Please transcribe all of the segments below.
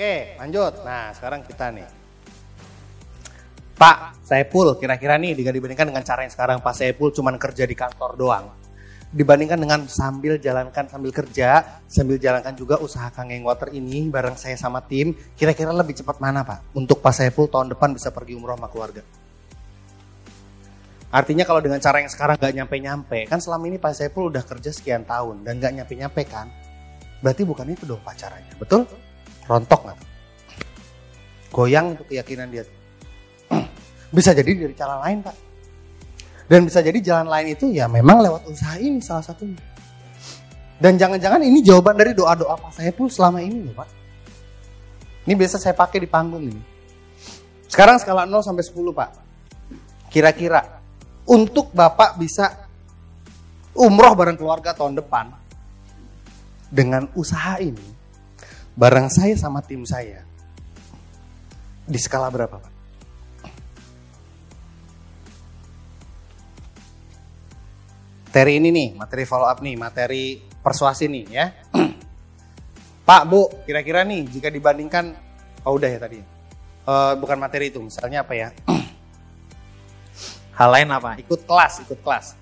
Oke, lanjut. Nah, sekarang kita nih. Pak Saipul, kira-kira nih dibandingkan dengan cara yang sekarang Pak Saipul cuman kerja di kantor doang. Dibandingkan dengan sambil jalankan sambil kerja, sambil jalankan juga usaha Kangeng Water ini bareng saya sama tim, kira-kira lebih cepat mana Pak? Untuk Pak Saipul tahun depan bisa pergi umroh sama keluarga. Artinya kalau dengan cara yang sekarang gak nyampe-nyampe, kan selama ini Pak Saipul udah kerja sekian tahun dan gak nyampe-nyampe kan? Berarti bukan itu dong pacarannya, betul? Rontok gak? Goyang itu keyakinan dia. Bisa jadi dari cara lain Pak. Dan bisa jadi jalan lain itu ya memang lewat usaha ini salah satunya. Dan jangan-jangan ini jawaban dari doa-doa Pak Saipul selama ini loh Pak. Ini biasa saya pakai di panggung ini. Sekarang skala 0 sampai 10 Pak. Kira-kira untuk Bapak bisa umroh bareng keluarga tahun depan dengan usaha ini bareng saya sama tim saya di skala berapa Pak? Materi ini nih, materi follow up nih, materi persuasi nih ya. Pak, Bu, kira-kira nih jika dibandingkan, oh udah ya tadi. Uh, bukan materi itu, misalnya apa ya? Hal lain apa? Ikut kelas, ikut kelas.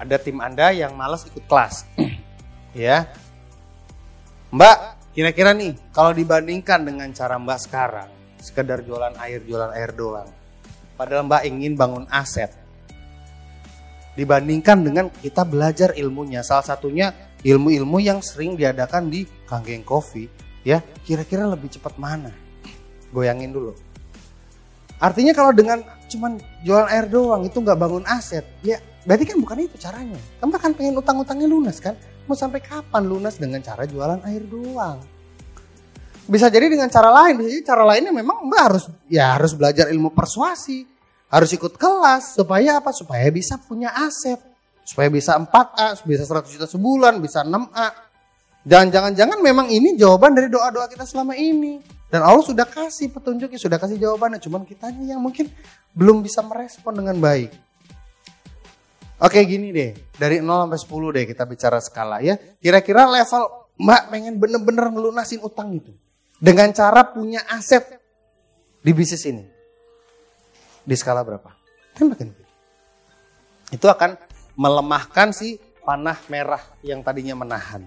Ada tim Anda yang malas ikut kelas. ya. Mbak, kira-kira nih kalau dibandingkan dengan cara Mbak sekarang, sekedar jualan air, jualan air doang. Padahal Mbak ingin bangun aset. Dibandingkan dengan kita belajar ilmunya, salah satunya ilmu-ilmu yang sering diadakan di Kanggeng Coffee, ya, kira-kira lebih cepat mana? Goyangin dulu. Artinya kalau dengan cuman jual air doang itu nggak bangun aset, ya berarti kan bukan itu caranya. Kamu kan pengen utang-utangnya lunas kan? Mau sampai kapan lunas dengan cara jualan air doang? Bisa jadi dengan cara lain, bisa jadi cara lainnya memang mbak harus ya harus belajar ilmu persuasi, harus ikut kelas supaya apa? Supaya bisa punya aset, supaya bisa 4A, bisa 100 juta sebulan, bisa 6A. Jangan-jangan memang ini jawaban dari doa-doa kita selama ini. Dan Allah sudah kasih petunjuknya, sudah kasih jawabannya. Cuman kitanya yang mungkin belum bisa merespon dengan baik. Oke gini deh, dari 0 sampai 10 deh kita bicara skala ya. Kira-kira level Mbak pengen bener-bener ngelunasin utang itu. Dengan cara punya aset di bisnis ini. Di skala berapa? Tembakin. Itu akan melemahkan si panah merah yang tadinya menahan.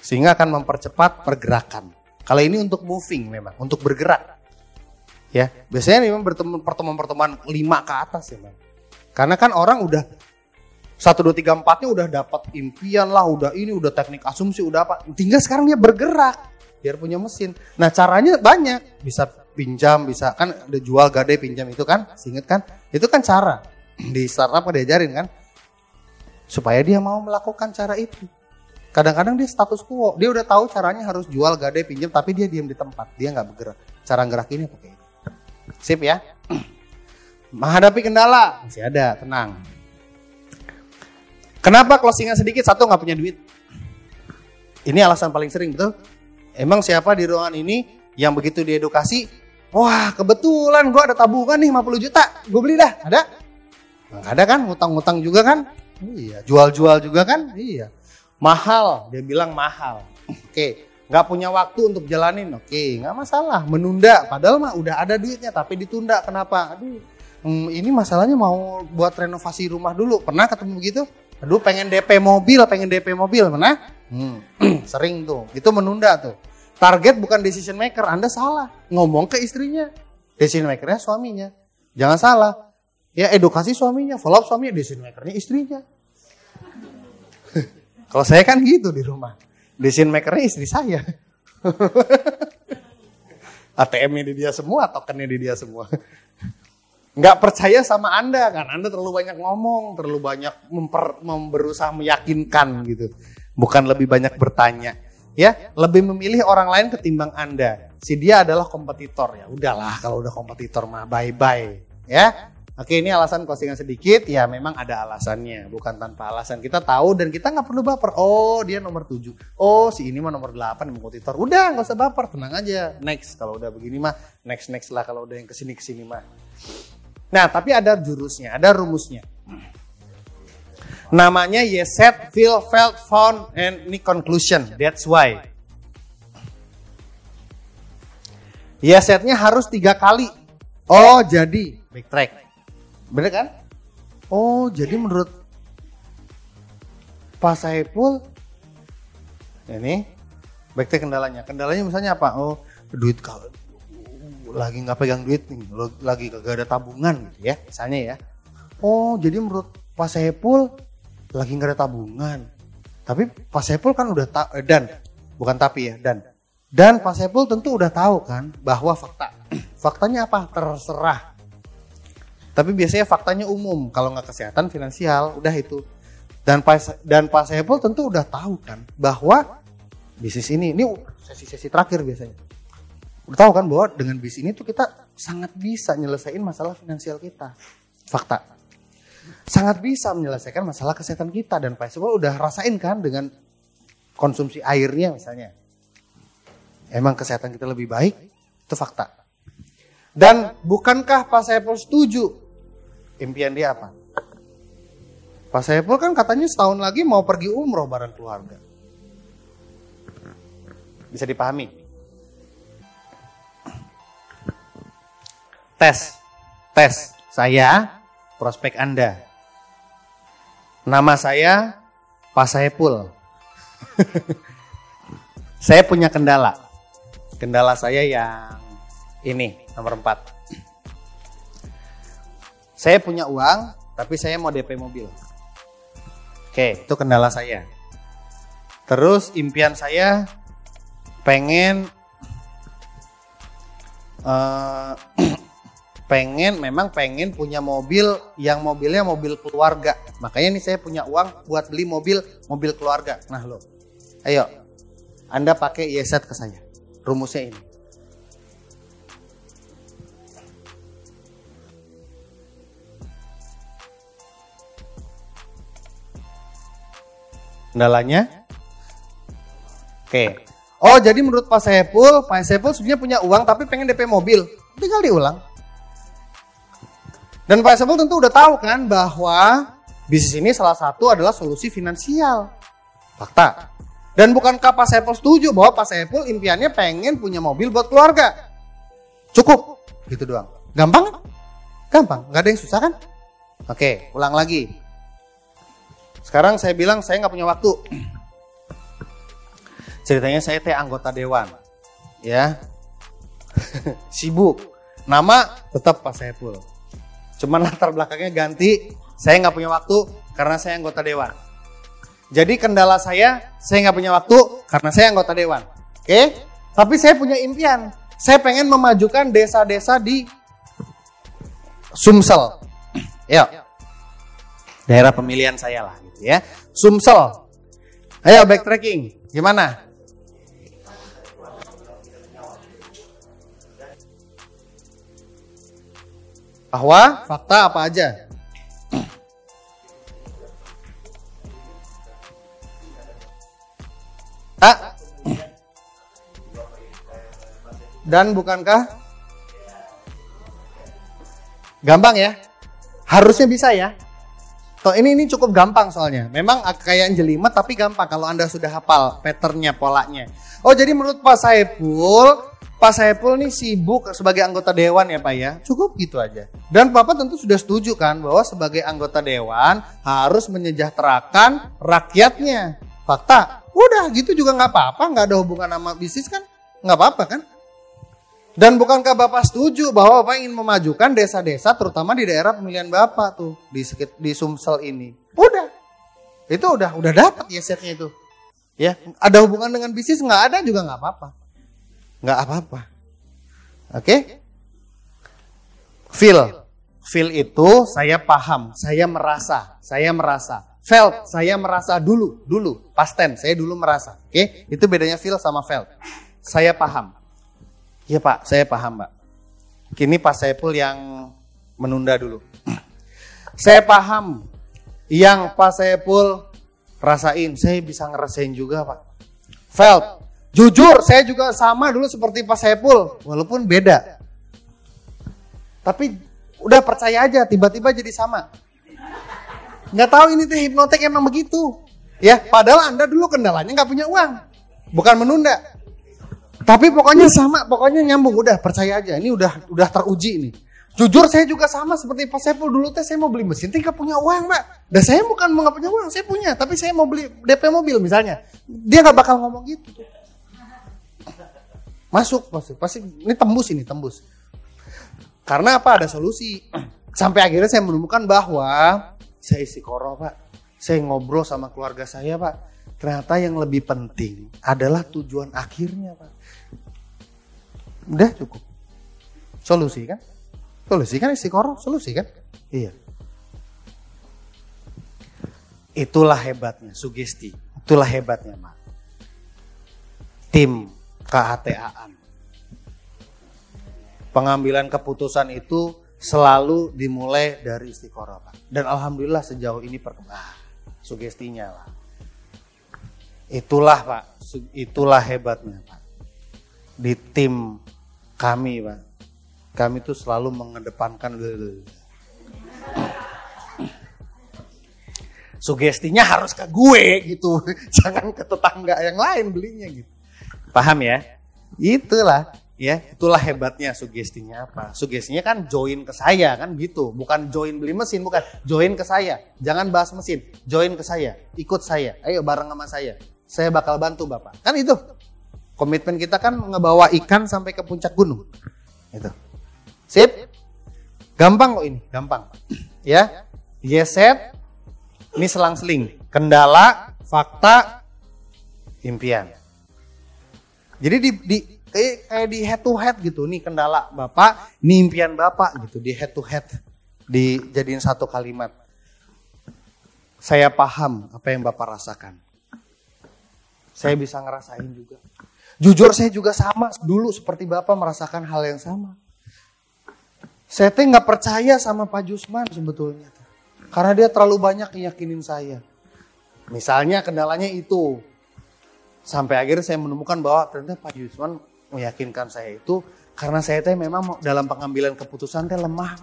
Sehingga akan mempercepat pergerakan. Kalau ini untuk moving memang, untuk bergerak. Ya, biasanya memang pertemuan-pertemuan 5 ke atas ya, Bang. Karena kan orang udah 1 2 3 4-nya udah dapat impian lah, udah ini udah teknik asumsi, udah apa. Tinggal sekarang dia bergerak biar punya mesin. Nah, caranya banyak. Bisa pinjam, bisa kan ada jual gade pinjam itu kan, inget kan? Itu kan cara di startup diajarin kan supaya dia mau melakukan cara itu. Kadang-kadang dia status quo, dia udah tahu caranya harus jual gade pinjam tapi dia diam di tempat, dia nggak bergerak. Cara gerak ini pakai. Sip ya. Menghadapi kendala masih ada, tenang. Kenapa closingan sedikit? Satu nggak punya duit. Ini alasan paling sering betul. Emang siapa di ruangan ini yang begitu diedukasi? Wah kebetulan gue ada tabungan nih 50 juta, gue beli dah. Ada? Nggak ada kan? Ngutang-ngutang juga kan? Iya. Jual-jual juga kan? Iya. Mahal, dia bilang mahal. Oke, nggak punya waktu untuk jalanin. Oke, nggak masalah. Menunda, padahal mah udah ada duitnya, tapi ditunda. Kenapa? Aduh, hmm, ini masalahnya mau buat renovasi rumah dulu. Pernah ketemu begitu? Aduh, pengen DP mobil, pengen DP mobil, mana? Hmm, sering tuh. Itu menunda tuh. Target bukan decision maker, Anda salah. Ngomong ke istrinya. Decision makernya suaminya. Jangan salah. Ya edukasi suaminya, follow up suaminya, decision makernya istrinya. Kalau saya kan gitu di rumah. Decision makernya istri saya. ATM-nya di dia semua, tokennya di dia semua. Nggak percaya sama Anda kan, Anda terlalu banyak ngomong, terlalu banyak memper, berusaha meyakinkan gitu. Bukan lebih banyak bertanya. Ya, lebih memilih orang lain ketimbang Anda. Si dia adalah kompetitor ya. Udahlah kalau udah kompetitor mah bye-bye. Ya, Oke ini alasan closingan sedikit, ya memang ada alasannya, bukan tanpa alasan. Kita tahu dan kita nggak perlu baper. Oh dia nomor 7, oh si ini mah nomor 8 kompetitor. Udah nggak usah baper, tenang aja. Next kalau udah begini mah, next next lah kalau udah yang ke sini ke sini mah. Nah tapi ada jurusnya, ada rumusnya. Namanya Yeset, Feel, Felt, Found, and ini conclusion. That's why. Ya setnya harus tiga kali. Oh jadi backtrack. Bener kan? Oh jadi menurut Pak Saiful ini backtrack kendalanya. Kendalanya misalnya apa? Oh duit kalau lagi nggak pegang duit nih, lagi gak ada tabungan gitu ya, misalnya ya. Oh jadi menurut Pak Saiful lagi nggak ada tabungan. Tapi Pak Saiful kan udah tak eh, dan bukan tapi ya dan dan Pak Saiful tentu udah tahu kan bahwa fakta. Faktanya apa? Terserah. Tapi biasanya faktanya umum. Kalau nggak kesehatan, finansial, udah itu. Dan Pak dan Pak Saiful tentu udah tahu kan bahwa bisnis ini ini sesi-sesi terakhir biasanya. Udah tahu kan bahwa dengan bisnis ini tuh kita sangat bisa nyelesain masalah finansial kita. Fakta. Sangat bisa menyelesaikan masalah kesehatan kita dan Pak Saiful udah rasain kan dengan konsumsi airnya misalnya emang kesehatan kita lebih baik, itu fakta. Dan bukankah Pak Saiful setuju? Impian dia apa? Pak Saiful kan katanya setahun lagi mau pergi umroh bareng keluarga. Bisa dipahami? Tes. Tes. Saya, prospek Anda. Nama saya Pak Saiful. saya punya kendala. Kendala saya yang ini, nomor 4. Saya punya uang, tapi saya mau DP mobil. Oke, itu kendala saya. Terus impian saya pengen uh, pengen memang pengen punya mobil yang mobilnya mobil keluarga. Makanya nih saya punya uang buat beli mobil mobil keluarga. Nah lo, ayo, Anda pakai YZ ke saya rumusnya ini. Kendalanya? Oke. Oh, jadi menurut Pak Saiful, Pak Saiful sebenarnya punya uang tapi pengen DP mobil. Tinggal diulang. Dan Pak Saiful tentu udah tahu kan bahwa bisnis ini salah satu adalah solusi finansial. Fakta. Dan bukankah Pak Saiful setuju bahwa Pak Saiful impiannya pengen punya mobil buat keluarga? Cukup, gitu doang. Gampang? Gampang, nggak ada yang susah kan? Oke, ulang lagi. Sekarang saya bilang saya nggak punya waktu. Ceritanya saya teh anggota dewan, ya, sibuk. Nama tetap Pak Saiful. Cuman latar belakangnya ganti. Saya nggak punya waktu karena saya anggota dewan. Jadi kendala saya, saya nggak punya waktu karena saya anggota dewan. Oke? Okay? Tapi saya punya impian. Saya pengen memajukan desa-desa di Sumsel. Ya. Daerah pemilihan saya lah gitu ya. Sumsel. Ayo backtracking. Gimana? Bahwa fakta apa aja? Tak? Dan bukankah? Gampang ya? Harusnya bisa ya. Toh ini ini cukup gampang soalnya. Memang kayak jelimet tapi gampang kalau Anda sudah hafal patternnya, polanya. Oh jadi menurut Pak Saiful, Pak Saiful nih sibuk sebagai anggota dewan ya Pak ya. Cukup gitu aja. Dan Bapak tentu sudah setuju kan bahwa sebagai anggota dewan harus menyejahterakan rakyatnya. Fakta. Udah gitu juga nggak apa-apa, nggak ada hubungan sama bisnis kan, nggak apa-apa kan? Dan bukankah Bapak setuju bahwa Bapak ingin memajukan desa-desa terutama di daerah pemilihan Bapak tuh di di Sumsel ini? Udah. Itu udah udah dapat ya setnya itu. Ya, ada hubungan dengan bisnis nggak ada juga nggak apa-apa. Nggak apa-apa. Oke? Okay? Feel. Feel itu saya paham, saya merasa, saya merasa. Felt, saya merasa dulu, dulu, past tense, saya dulu merasa. Oke, okay? itu bedanya feel sama felt. Saya paham. Iya Pak, saya paham Pak. Kini Pak Saiful yang menunda dulu. saya paham yang Pak Saiful rasain, saya bisa ngerasain juga Pak. Felt, jujur saya juga sama dulu seperti Pak Saiful, walaupun beda. Tapi udah percaya aja, tiba-tiba jadi sama. Nggak tahu ini teh hipnotek emang begitu. Ya, padahal Anda dulu kendalanya nggak punya uang. Bukan menunda. Tapi pokoknya sama, pokoknya nyambung. Udah percaya aja. Ini udah udah teruji nih. Jujur saya juga sama seperti Pak Sepul dulu teh saya mau beli mesin, tapi punya uang mbak. Dan saya bukan mau punya uang, saya punya, tapi saya mau beli DP mobil misalnya. Dia nggak bakal ngomong gitu. Masuk, masuk, pasti ini tembus ini tembus. Karena apa? Ada solusi. Sampai akhirnya saya menemukan bahwa saya isi koro pak, saya ngobrol sama keluarga saya pak. Ternyata yang lebih penting adalah tujuan akhirnya pak. Udah cukup. Solusi kan? Solusi kan istiqoroh, solusi kan? Iya. Itulah hebatnya, sugesti. Itulah hebatnya, Mak. Tim KHTAan. Pengambilan keputusan itu selalu dimulai dari istiqoroh, Pak. Dan Alhamdulillah sejauh ini perkembangan. Sugestinya lah. Itulah Pak, itulah hebatnya Pak. Di tim kami Pak, kami tuh selalu mengedepankan sugestinya harus ke gue gitu jangan ke tetangga yang lain belinya gitu paham ya itulah ya itulah hebatnya sugestinya apa? Sugestinya kan join ke saya kan gitu. Bukan join beli mesin bukan. Join ke saya. Jangan bahas mesin. Join ke saya. Ikut saya. Ayo bareng sama saya. Saya bakal bantu bapak. Kan itu. Komitmen kita kan ngebawa ikan sampai ke puncak gunung. Itu. Sip? Gampang kok ini, gampang. Ya. Yeset, ini selang-seling. Kendala, fakta, impian. Jadi di, di kayak, kayak di head to head gitu nih kendala Bapak, ini impian Bapak gitu di head to head dijadiin satu kalimat. Saya paham apa yang Bapak rasakan. Saya bisa ngerasain juga. Jujur saya juga sama dulu seperti Bapak merasakan hal yang sama. Saya teh nggak percaya sama Pak Jusman sebetulnya. Karena dia terlalu banyak yakinin saya. Misalnya kendalanya itu. Sampai akhirnya saya menemukan bahwa ternyata Pak Jusman meyakinkan saya itu karena saya teh memang dalam pengambilan keputusan teh lemah.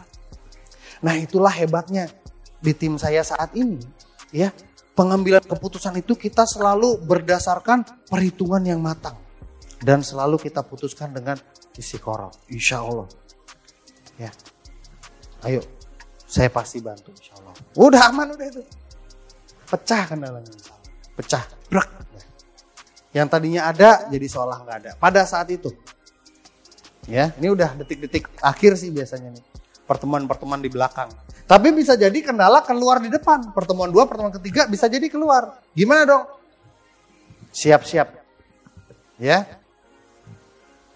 Nah itulah hebatnya di tim saya saat ini. Ya, pengambilan keputusan itu kita selalu berdasarkan perhitungan yang matang dan selalu kita putuskan dengan isi korok, insya Allah. Ya. Ayo, saya pasti bantu insya Allah. Udah aman udah itu. Pecah kendalanya. Pecah. Brak. Yang tadinya ada jadi seolah nggak ada. Pada saat itu. Ya, ini udah detik-detik akhir sih biasanya nih. Pertemuan-pertemuan di belakang. Tapi bisa jadi kendala keluar di depan. Pertemuan dua, pertemuan ketiga bisa jadi keluar. Gimana dong? Siap-siap. Ya.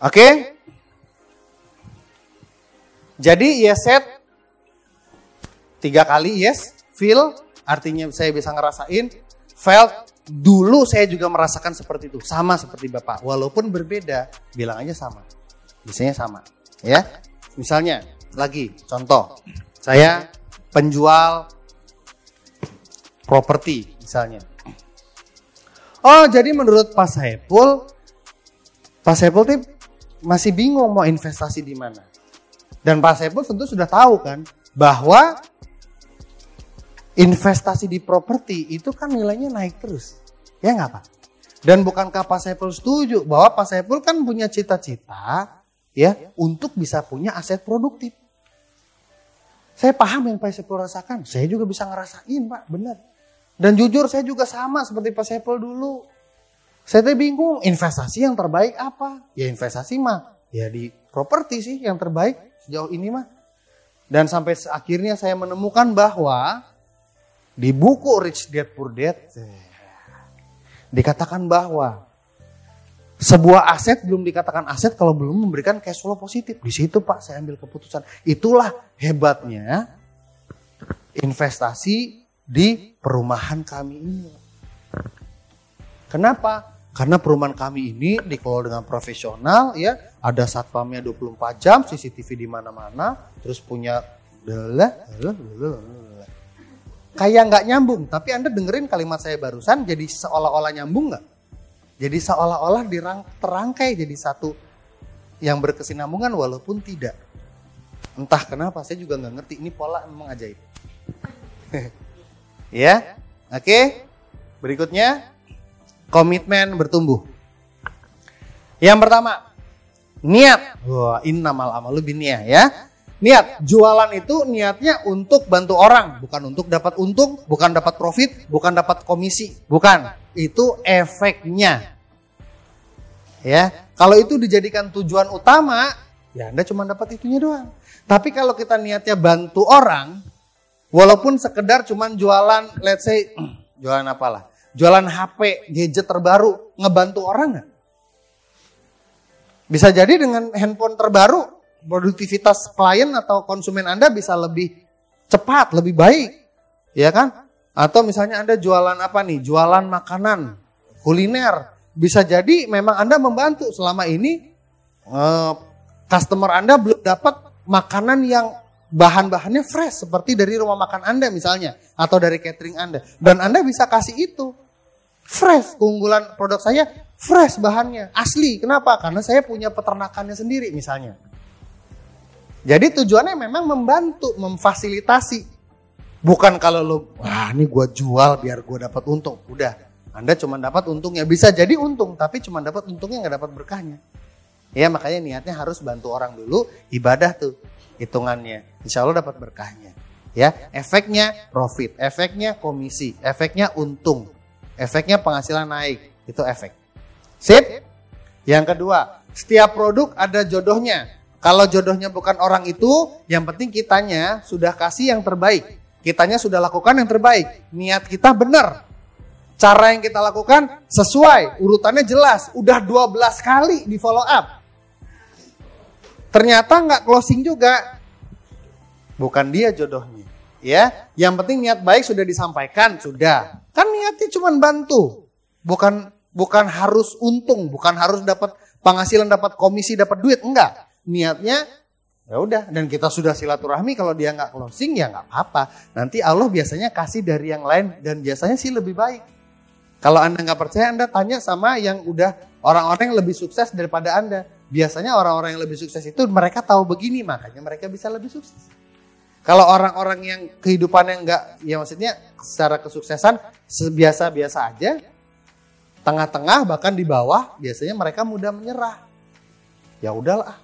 Oke? Jadi yes set tiga kali yes, feel artinya saya bisa ngerasain, felt dulu saya juga merasakan seperti itu, sama seperti Bapak. Walaupun berbeda, bilang aja sama. Biasanya sama, ya. Misalnya, lagi contoh, saya penjual properti misalnya. Oh, jadi menurut Pak Saiful, Pak Saiful masih bingung mau investasi di mana. Dan Pak Saiful tentu sudah tahu kan bahwa investasi di properti itu kan nilainya naik terus. Ya nggak Pak? Dan bukankah Pak Saiful setuju bahwa Pak Saiful kan punya cita-cita ya untuk bisa punya aset produktif. Saya paham yang Pak Saiful rasakan, saya juga bisa ngerasain Pak, benar. Dan jujur saya juga sama seperti Pak Saiful dulu. Saya tuh bingung, investasi yang terbaik apa? Ya investasi mah, ya di properti sih yang terbaik sejauh ini mah. Dan sampai akhirnya saya menemukan bahwa di buku Rich Dad Poor Dad dikatakan bahwa sebuah aset belum dikatakan aset kalau belum memberikan cash flow positif. Di situ Pak saya ambil keputusan. Itulah hebatnya investasi di perumahan kami ini. Kenapa? Karena perumahan kami ini dikelola dengan profesional ya, ada satpamnya 24 jam, CCTV di mana-mana, terus punya kayak nggak nyambung, tapi Anda dengerin kalimat saya barusan jadi seolah-olah nyambung nggak? Jadi seolah-olah terangkai jadi satu yang berkesinambungan walaupun tidak. Entah kenapa saya juga nggak ngerti ini pola memang ajaib. ya, oke. Berikutnya komitmen bertumbuh. Yang pertama, niat. Wah, innamal amalu binniyah ya. Niat, jualan itu niatnya untuk bantu orang, bukan untuk dapat untung, bukan dapat profit, bukan dapat komisi, bukan. Itu efeknya. Ya, kalau itu dijadikan tujuan utama, ya Anda cuma dapat itunya doang. Tapi kalau kita niatnya bantu orang, walaupun sekedar cuma jualan, let's say, jualan apalah, jualan HP, gadget terbaru, ngebantu orang nggak? Bisa jadi dengan handphone terbaru, produktivitas klien atau konsumen Anda bisa lebih cepat, lebih baik. Ya kan? Atau misalnya Anda jualan apa nih? Jualan makanan, kuliner. Bisa jadi memang Anda membantu selama ini eh, customer Anda belum dapat makanan yang bahan-bahannya fresh seperti dari rumah makan Anda misalnya atau dari catering Anda dan Anda bisa kasih itu fresh keunggulan produk saya fresh bahannya asli kenapa karena saya punya peternakannya sendiri misalnya jadi tujuannya memang membantu, memfasilitasi. Bukan kalau lo, wah ini gue jual biar gue dapat untung. Udah, Anda cuma dapat untungnya. Bisa jadi untung, tapi cuma dapat untungnya nggak dapat berkahnya. Ya makanya niatnya harus bantu orang dulu, ibadah tuh hitungannya. Insya Allah dapat berkahnya. Ya, efeknya profit, efeknya komisi, efeknya untung, efeknya penghasilan naik, itu efek. Sip? Yang kedua, setiap produk ada jodohnya. Kalau jodohnya bukan orang itu, yang penting kitanya sudah kasih yang terbaik. Kitanya sudah lakukan yang terbaik. Niat kita benar. Cara yang kita lakukan sesuai, urutannya jelas. Udah 12 kali di follow up. Ternyata nggak closing juga. Bukan dia jodohnya. Ya, yang penting niat baik sudah disampaikan, sudah. Kan niatnya cuma bantu. Bukan bukan harus untung, bukan harus dapat penghasilan, dapat komisi, dapat duit, enggak niatnya ya udah dan kita sudah silaturahmi kalau dia nggak closing ya nggak apa-apa. Nanti Allah biasanya kasih dari yang lain dan biasanya sih lebih baik. Kalau anda nggak percaya anda tanya sama yang udah orang-orang yang lebih sukses daripada anda. Biasanya orang-orang yang lebih sukses itu mereka tahu begini makanya mereka bisa lebih sukses. Kalau orang-orang yang kehidupannya nggak ya maksudnya secara kesuksesan sebiasa-biasa aja tengah-tengah bahkan di bawah biasanya mereka mudah menyerah. Ya udahlah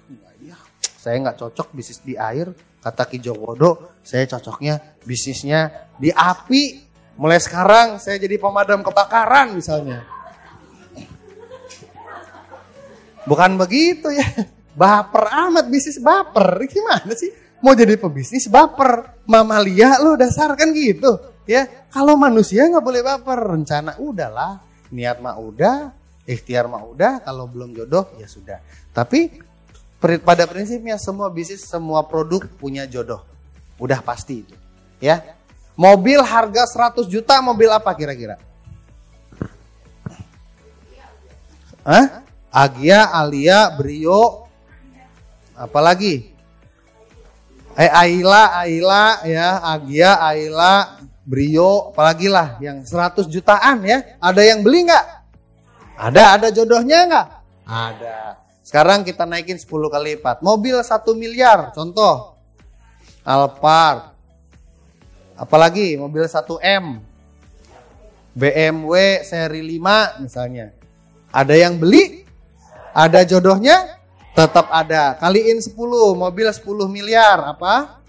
saya nggak cocok bisnis di air, kata Ki Jowodo, saya cocoknya bisnisnya di api. Mulai sekarang saya jadi pemadam kebakaran misalnya. Bukan begitu ya. Baper amat bisnis baper. Gimana sih? Mau jadi pebisnis baper. Mamalia lo dasar kan gitu. Ya, kalau manusia nggak boleh baper. Rencana udahlah, niat mah udah, ikhtiar mah udah, kalau belum jodoh ya sudah. Tapi pada prinsipnya semua bisnis, semua produk punya jodoh. Udah pasti itu. Ya. Mobil harga 100 juta, mobil apa kira-kira? Hah? Agia, Alia, Brio, apalagi? Eh, Aila, Aila, ya, Agia, Aila, Brio, apalagi lah yang 100 jutaan ya. Ada yang beli nggak? Ada, ada jodohnya nggak? Ada. Sekarang kita naikin 10 kali lipat. Mobil 1 miliar, contoh. Alphard. Apalagi mobil 1M. BMW seri 5 misalnya. Ada yang beli? Ada jodohnya? Tetap ada. Kaliin 10, mobil 10 miliar. Apa?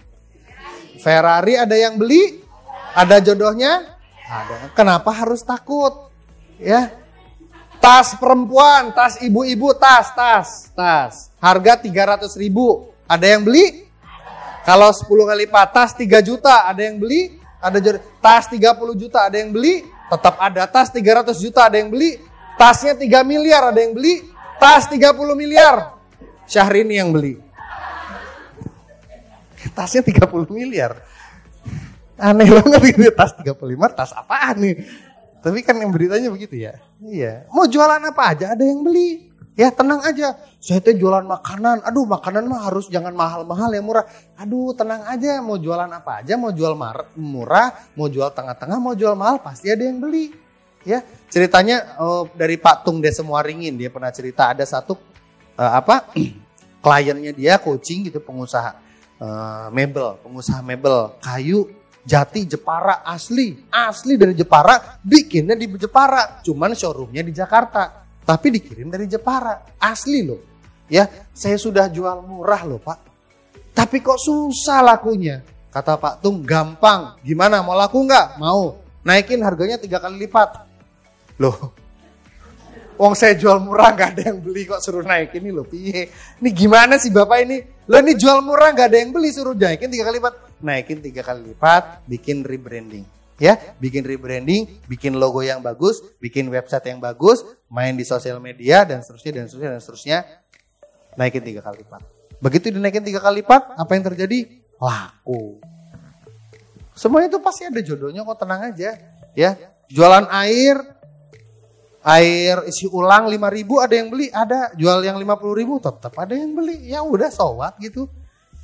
Ferrari ada yang beli? Ada jodohnya? Ada. Kenapa harus takut? Ya, Tas perempuan, tas ibu-ibu, tas, tas, tas. Harga 300 ribu. Ada yang beli? Kalau 10 kali lipat, tas 3 juta. Ada yang beli? Ada tas 30 juta. Ada yang beli? Tetap ada. Tas 300 juta. Ada yang beli? Tasnya 3 miliar. Ada yang beli? Tas 30 miliar. Syahrini yang beli. Tasnya 30 miliar. Aneh banget gitu. Tas 35, tas apaan nih? Tapi kan yang beritanya begitu ya. Iya. Mau jualan apa aja ada yang beli. Ya tenang aja. Saya tuh jualan makanan. Aduh makanan mah harus jangan mahal-mahal ya murah. Aduh tenang aja. Mau jualan apa aja. Mau jual murah. Mau jual tengah-tengah. Mau jual mahal. Pasti ada yang beli. Ya ceritanya oh, dari Pak Tung Desa Muaringin. Dia pernah cerita ada satu uh, apa kliennya dia coaching gitu pengusaha uh, mebel. Pengusaha mebel kayu Jati Jepara asli, asli dari Jepara, bikinnya di Jepara, cuman showroomnya di Jakarta. tapi dikirim dari Jepara. Asli loh. Ya, saya sudah jual murah loh Pak. Tapi kok susah lakunya? Kata Pak Tung, gampang. Gimana, mau laku nggak? Mau. Naikin harganya tiga kali lipat. Loh, Wong saya jual murah nggak ada yang beli kok suruh naik ini loh piye. Ini gimana sih bapak ini? Lo ini jual murah nggak ada yang beli suruh naikin tiga kali lipat. Naikin tiga kali lipat, bikin rebranding. Ya, bikin rebranding, bikin logo yang bagus, bikin website yang bagus, main di sosial media dan seterusnya dan seterusnya dan seterusnya. Naikin tiga kali lipat. Begitu dinaikin tiga kali lipat, apa yang terjadi? Laku. Semuanya itu pasti ada jodohnya kok tenang aja. Ya, jualan air, air isi ulang 5000 ada yang beli, ada jual yang 50 ribu tetap ada yang beli. Ya udah sowat gitu.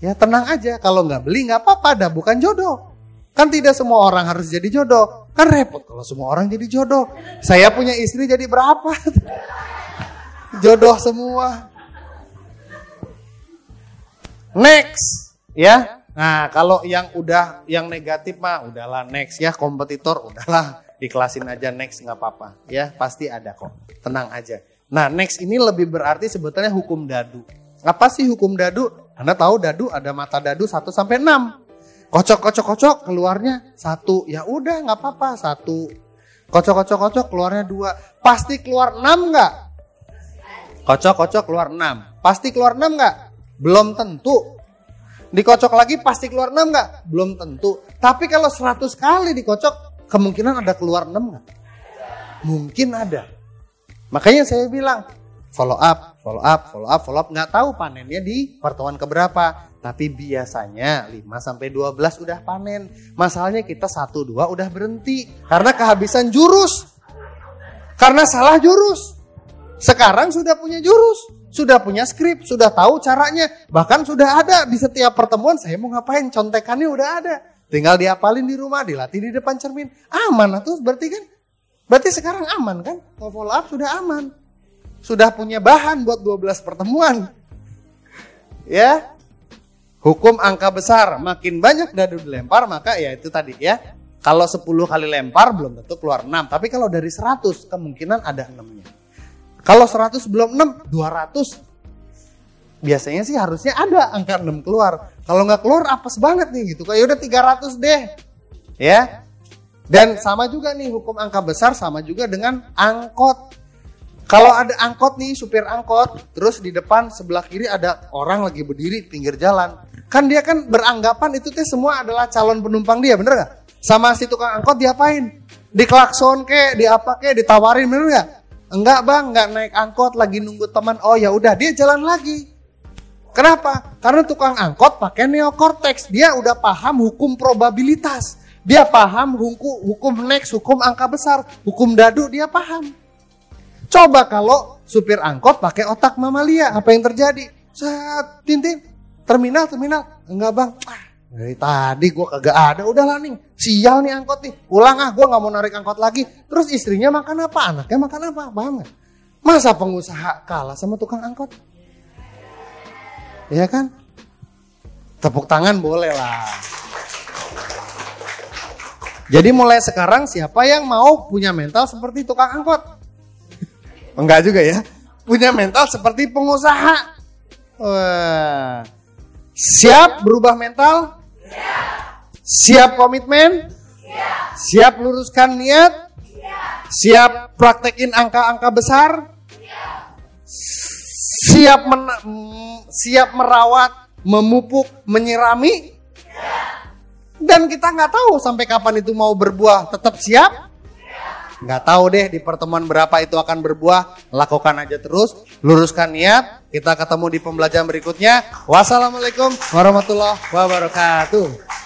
Ya tenang aja, kalau nggak beli nggak apa-apa, dah bukan jodoh. Kan tidak semua orang harus jadi jodoh. Kan repot kalau semua orang jadi jodoh. Saya punya istri jadi berapa? jodoh semua. Next, ya. Nah, kalau yang udah yang negatif mah udahlah next ya, kompetitor udahlah ikhlasin aja next nggak apa-apa ya pasti ada kok tenang aja nah next ini lebih berarti sebetulnya hukum dadu apa sih hukum dadu anda tahu dadu ada mata dadu 1 sampai 6 kocok kocok kocok keluarnya satu. Ya udah nggak apa-apa satu. Kocok kocok kocok keluarnya dua. Pasti keluar 6 nggak? Kocok kocok keluar 6 pasti keluar 6 nggak? Belum tentu. Dikocok lagi pasti keluar 6 nggak? Belum tentu. Tapi kalau 100 kali dikocok kemungkinan ada keluar 6 nggak? Mungkin ada. Makanya saya bilang follow up, follow up, follow up, follow up. Nggak tahu panennya di pertemuan keberapa. Tapi biasanya 5 sampai 12 udah panen. Masalahnya kita 1 2 udah berhenti karena kehabisan jurus. Karena salah jurus. Sekarang sudah punya jurus, sudah punya skrip, sudah tahu caranya, bahkan sudah ada di setiap pertemuan saya mau ngapain, contekannya udah ada. Tinggal diapalin di rumah, dilatih di depan cermin. Aman tuh berarti kan? Berarti sekarang aman kan? Mau follow up sudah aman. Sudah punya bahan buat 12 pertemuan. Ya. Hukum angka besar, makin banyak dadu dilempar maka ya itu tadi ya. Kalau 10 kali lempar belum tentu keluar 6, tapi kalau dari 100 kemungkinan ada 6-nya. Kalau 100 belum 6, 200 biasanya sih harusnya ada angka 6 keluar. Kalau nggak keluar apes banget nih gitu. Kayak udah 300 deh. Ya. Dan sama juga nih hukum angka besar sama juga dengan angkot. Kalau ada angkot nih, supir angkot, terus di depan sebelah kiri ada orang lagi berdiri pinggir jalan. Kan dia kan beranggapan itu teh semua adalah calon penumpang dia, bener gak? Sama si tukang angkot diapain? Diklakson ke, diapa ke, ditawarin bener gak? Enggak bang, nggak naik angkot lagi nunggu teman. Oh ya udah dia jalan lagi. Kenapa? Karena tukang angkot pakai neokortex. Dia udah paham hukum probabilitas. Dia paham hukum, hukum next, hukum angka besar, hukum dadu dia paham. Coba kalau supir angkot pakai otak mamalia, apa yang terjadi? Saat tintin, terminal, terminal. Enggak bang, dari tadi gue kagak ada, udahlah nih, sial nih angkot nih. Pulang ah, gue nggak mau narik angkot lagi. Terus istrinya makan apa? Anaknya makan apa? Gak? Masa pengusaha kalah sama tukang angkot? Ya kan? Tepuk tangan boleh lah. Jadi mulai sekarang siapa yang mau punya mental seperti tukang angkot? Enggak juga ya. Punya mental seperti pengusaha. Siap berubah mental? Siap. Komitmen? Siap. Luruskan niat? Siap. Praktekin angka-angka besar? Siap merawat, memupuk, menyirami. Dan kita nggak tahu sampai kapan itu mau berbuah. Tetap siap? Nggak tahu deh di pertemuan berapa itu akan berbuah. Lakukan aja terus, luruskan niat. Kita ketemu di pembelajaran berikutnya. Wassalamualaikum warahmatullahi wabarakatuh.